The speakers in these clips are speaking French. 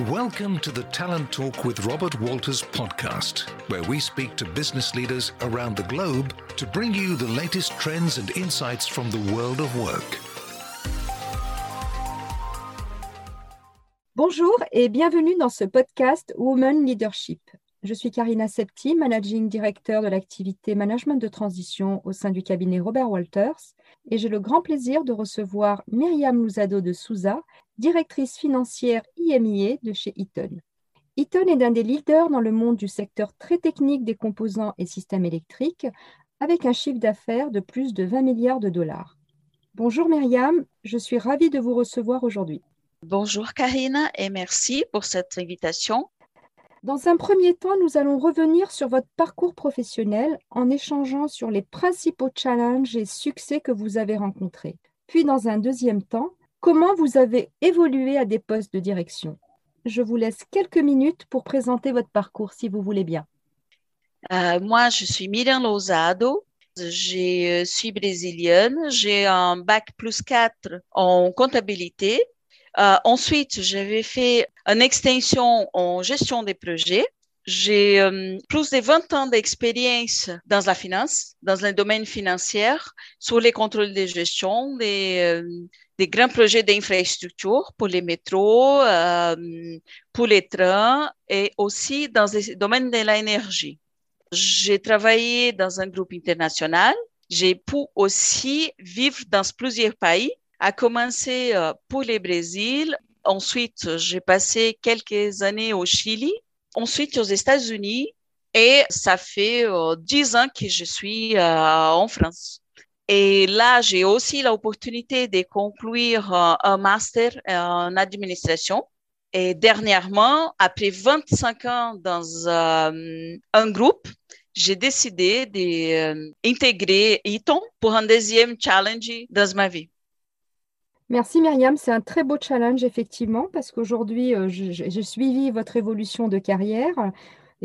Welcome to the Talent Talk with Robert Walters podcast, where we speak to business leaders around the globe to bring you the latest trends and insights from the world of work. Bonjour et bienvenue dans ce podcast Women Leadership. Je suis Karina Septi, Managing Director de l'activité Management de Transition au sein du cabinet Robert Walters, et j'ai le grand plaisir de recevoir Myriam Louzado de Souza, directrice financière IMIA de chez Eaton. Eaton est un des leaders dans le monde du secteur très technique des composants et systèmes électriques, avec un chiffre d'affaires de plus de 20 milliards de dollars. Bonjour Myriam, je suis ravie de vous recevoir aujourd'hui. Bonjour Karina et merci pour cette invitation. Dans un premier temps, nous allons revenir sur votre parcours professionnel en échangeant sur les principaux challenges et succès que vous avez rencontrés. Puis, dans un deuxième temps, comment vous avez évolué à des postes de direction? Je vous laisse quelques minutes pour présenter votre parcours, si vous voulez bien. Euh, moi, je suis Miriam Lozado. Je euh, suis brésilienne. J'ai un bac plus 4 en comptabilité euh, ensuite, j'avais fait une extension en gestion des projets. J'ai plus de 20 ans d'expérience dans la finance, dans le domaine financier, sur les contrôles de gestion des, des grands projets d'infrastructure pour les métros, pour les trains et aussi dans le domaine de l'énergie. J'ai travaillé dans un groupe international. J'ai pu aussi vivre dans plusieurs pays a commencé euh, pour le Brésil. Ensuite, j'ai passé quelques années au Chili. Ensuite, aux États-Unis. Et ça fait euh, dix ans que je suis euh, en France. Et là, j'ai aussi l'opportunité de conclure un master en administration. Et dernièrement, après 25 ans dans un groupe, j'ai décidé d'intégrer Eaton pour un deuxième challenge dans ma vie. Merci Myriam, c'est un très beau challenge effectivement parce qu'aujourd'hui euh, j'ai suivi votre évolution de carrière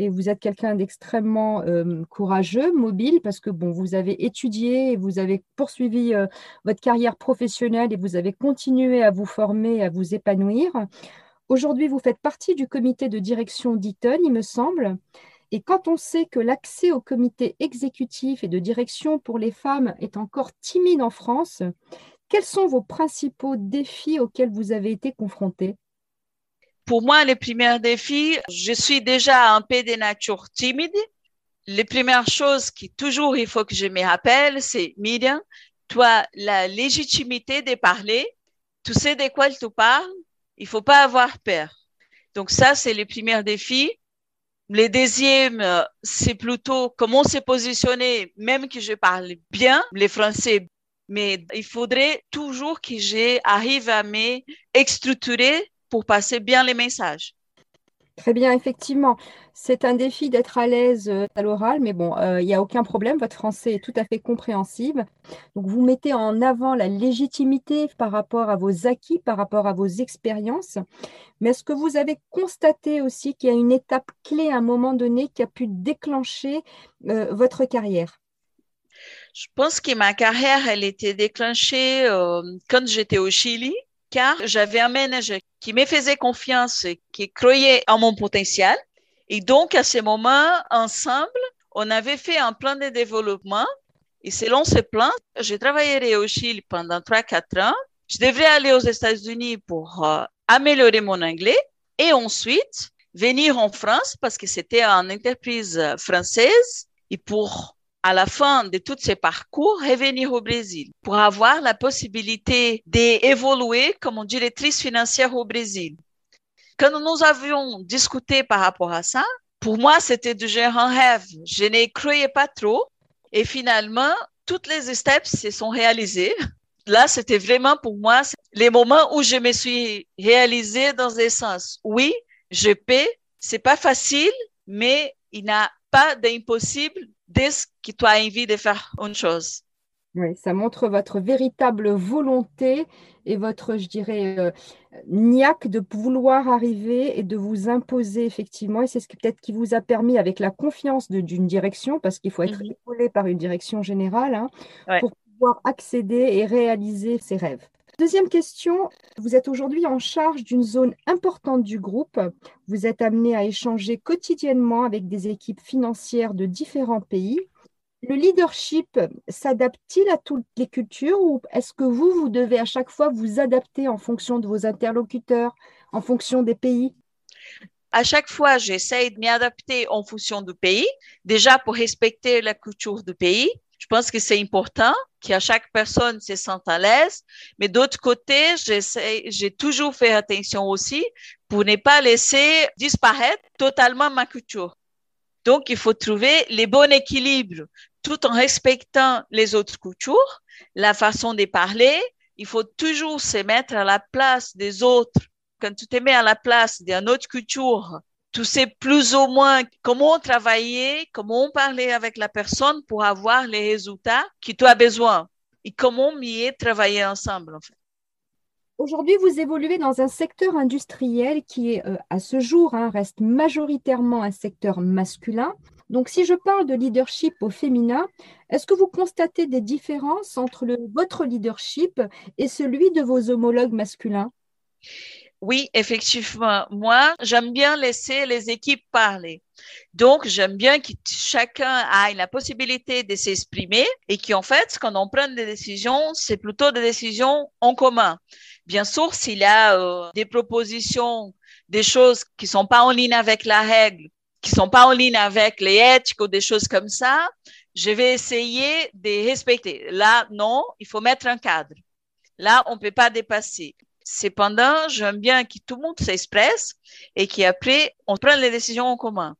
et vous êtes quelqu'un d'extrêmement euh, courageux, mobile parce que bon, vous avez étudié et vous avez poursuivi euh, votre carrière professionnelle et vous avez continué à vous former, à vous épanouir. Aujourd'hui, vous faites partie du comité de direction d'Eaton, il me semble. Et quand on sait que l'accès au comité exécutif et de direction pour les femmes est encore timide en France, quels sont vos principaux défis auxquels vous avez été confrontés? Pour moi, les premiers défis, je suis déjà un peu de nature timide. Les premières choses qui toujours il faut que je me rappelle, c'est Myriam, toi, la légitimité de parler, tu sais de quoi tu parles, il faut pas avoir peur. Donc ça, c'est les premiers défis. Les deuxièmes, c'est plutôt comment se positionner, même que je parle bien les Français mais il faudrait toujours que j'arrive à m'extructurer pour passer bien les messages. Très bien, effectivement. C'est un défi d'être à l'aise euh, à l'oral, mais bon, euh, il n'y a aucun problème. Votre français est tout à fait compréhensible. Donc, vous mettez en avant la légitimité par rapport à vos acquis, par rapport à vos expériences. Mais est-ce que vous avez constaté aussi qu'il y a une étape clé à un moment donné qui a pu déclencher euh, votre carrière? Je pense que ma carrière, elle était déclenchée euh, quand j'étais au Chili, car j'avais un manager qui me faisait confiance, qui croyait en mon potentiel. Et donc, à ce moment, ensemble, on avait fait un plan de développement. Et selon ce plan, j'ai travaillé au Chili pendant 3-4 ans. Je devrais aller aux États-Unis pour euh, améliorer mon anglais et ensuite venir en France parce que c'était une entreprise française et pour à la fin de tous ces parcours, revenir au Brésil pour avoir la possibilité d'évoluer comme directrice financière au Brésil. Quand nous avions discuté par rapport à ça, pour moi, c'était genre un rêve. Je ne croyais pas trop. Et finalement, toutes les steps se sont réalisées. Là, c'était vraiment pour moi les moments où je me suis réalisée dans le sens, oui, je peux, c'est pas facile, mais il n'y a pas d'impossible dès que tu as envie de faire une chose. Oui, ça montre votre véritable volonté et votre, je dirais, euh, niaque de vouloir arriver et de vous imposer effectivement. Et c'est ce qui peut-être qui vous a permis, avec la confiance d'une direction, parce qu'il faut être épaulé par une direction générale, hein, pour pouvoir accéder et réaliser ses rêves. Deuxième question, vous êtes aujourd'hui en charge d'une zone importante du groupe. Vous êtes amené à échanger quotidiennement avec des équipes financières de différents pays. Le leadership s'adapte-t-il à toutes les cultures ou est-ce que vous, vous devez à chaque fois vous adapter en fonction de vos interlocuteurs, en fonction des pays? À chaque fois, j'essaie de m'adapter en fonction du pays, déjà pour respecter la culture du pays, je pense que c'est important qu'à chaque personne se sente à l'aise. Mais d'autre côté, j'ai toujours fait attention aussi pour ne pas laisser disparaître totalement ma culture. Donc, il faut trouver les bons équilibres tout en respectant les autres cultures, la façon de parler. Il faut toujours se mettre à la place des autres. Quand tu te mets à la place d'une autre culture, tu sais plus ou moins comment travailler, comment parler avec la personne pour avoir les résultats que tu as besoin et comment mieux travailler ensemble. En fait. Aujourd'hui, vous évoluez dans un secteur industriel qui euh, à ce jour, hein, reste majoritairement un secteur masculin. Donc, si je parle de leadership au féminin, est-ce que vous constatez des différences entre votre leadership et celui de vos homologues masculins? Oui, effectivement. Moi, j'aime bien laisser les équipes parler. Donc, j'aime bien que chacun ait la possibilité de s'exprimer et qu'en fait, quand on prend des décisions, c'est plutôt des décisions en commun. Bien sûr, s'il y a euh, des propositions, des choses qui sont pas en ligne avec la règle, qui sont pas en ligne avec les éthiques ou des choses comme ça, je vais essayer de respecter. Là, non, il faut mettre un cadre. Là, on peut pas dépasser. Cependant, j'aime bien que tout le monde s'expresse et qu'après, on prenne les décisions en commun.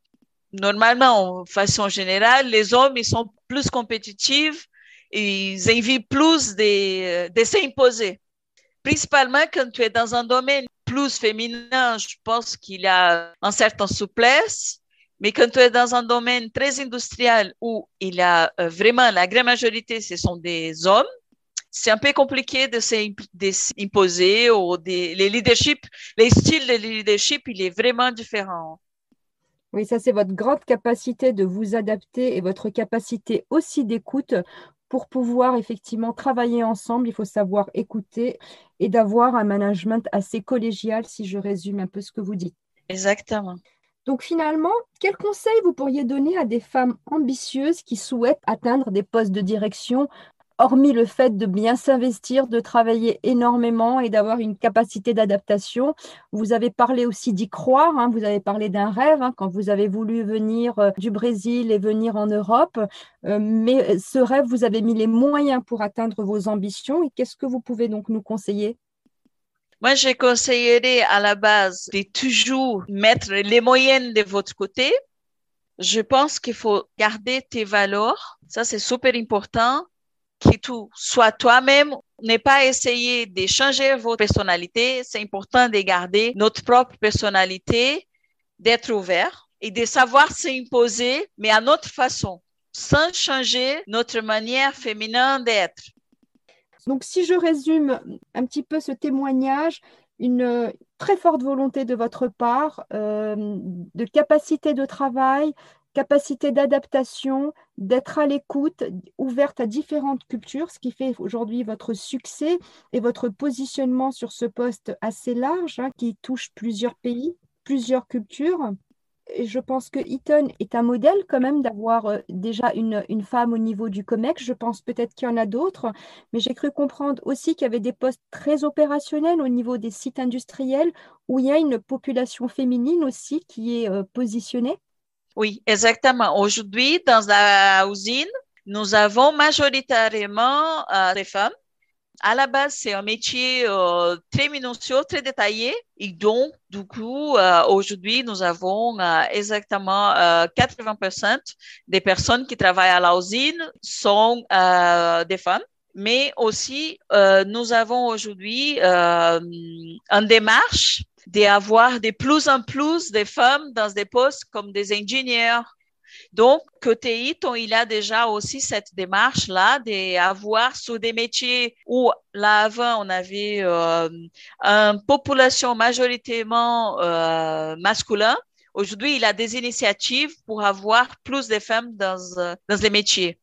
Normalement, en façon générale, les hommes, ils sont plus compétitifs, ils invitent plus de, de s'imposer. Principalement quand tu es dans un domaine plus féminin, je pense qu'il y a une certaine souplesse. Mais quand tu es dans un domaine très industriel où il y a euh, vraiment la grande majorité, ce sont des hommes, c'est un peu compliqué de s'imposer ou les leadership, les styles de leadership, il est vraiment différent. Oui, ça c'est votre grande capacité de vous adapter et votre capacité aussi d'écoute pour pouvoir effectivement travailler ensemble. Il faut savoir écouter et d'avoir un management assez collégial, si je résume un peu ce que vous dites. Exactement. Donc finalement, quels conseils vous pourriez donner à des femmes ambitieuses qui souhaitent atteindre des postes de direction hormis le fait de bien s'investir, de travailler énormément et d'avoir une capacité d'adaptation, vous avez parlé aussi d'y croire, hein. vous avez parlé d'un rêve hein, quand vous avez voulu venir euh, du Brésil et venir en Europe, euh, mais ce rêve, vous avez mis les moyens pour atteindre vos ambitions et qu'est-ce que vous pouvez donc nous conseiller? Moi, je conseillerais à la base de toujours mettre les moyens de votre côté. Je pense qu'il faut garder tes valeurs. Ça, c'est super important que tu sois toi-même, n'est pas essayer de changer votre personnalité. C'est important de garder notre propre personnalité, d'être ouvert et de savoir s'imposer, mais à notre façon, sans changer notre manière féminine d'être. Donc, si je résume un petit peu ce témoignage, une très forte volonté de votre part, euh, de capacité de travail, capacité d'adaptation, d'être à l'écoute, ouverte à différentes cultures, ce qui fait aujourd'hui votre succès et votre positionnement sur ce poste assez large hein, qui touche plusieurs pays, plusieurs cultures. Je pense que Eaton est un modèle quand même d'avoir euh, déjà une, une, femme au niveau du COMEX. Je pense peut-être qu'il y en a d'autres, mais j'ai cru comprendre aussi qu'il y avait des postes très opérationnels au niveau des sites industriels où il y a une population féminine aussi qui est euh, positionnée. Oui, exactement. Aujourd'hui, dans la usine, nous avons majoritairement euh, des femmes. À la base, c'est un métier euh, très minutieux, très détaillé. Et donc, du coup, euh, aujourd'hui, nous avons exactement 80% des personnes qui travaillent à l'usine sont des femmes. Mais aussi, nous avons aujourd'hui une démarche d'avoir de plus en plus de femmes dans des postes comme des ingénieurs. Donc, côté ITON, il a déjà aussi cette démarche-là d'avoir sur des métiers où là avant, on avait euh, une population majoritairement euh, masculin. Aujourd'hui, il a des initiatives pour avoir plus de femmes dans, dans les métiers.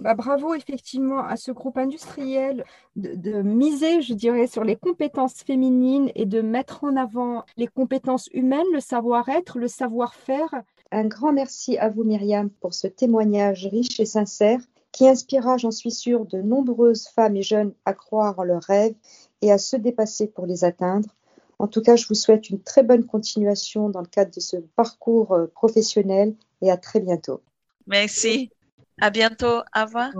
Bah, bravo effectivement à ce groupe industriel de, miser, je dirais, sur les compétences féminines et de mettre en avant les compétences humaines, le savoir-être, le savoir-faire. Un grand merci à vous Myriam pour ce témoignage riche et sincère qui inspirera, j'en suis sûre, de nombreuses femmes et jeunes à croire en leurs rêves et à se dépasser pour les atteindre. En tout cas, je vous souhaite une très bonne continuation dans le cadre de ce parcours euh, professionnel et à très bientôt. Merci. À bientôt. Au revoir.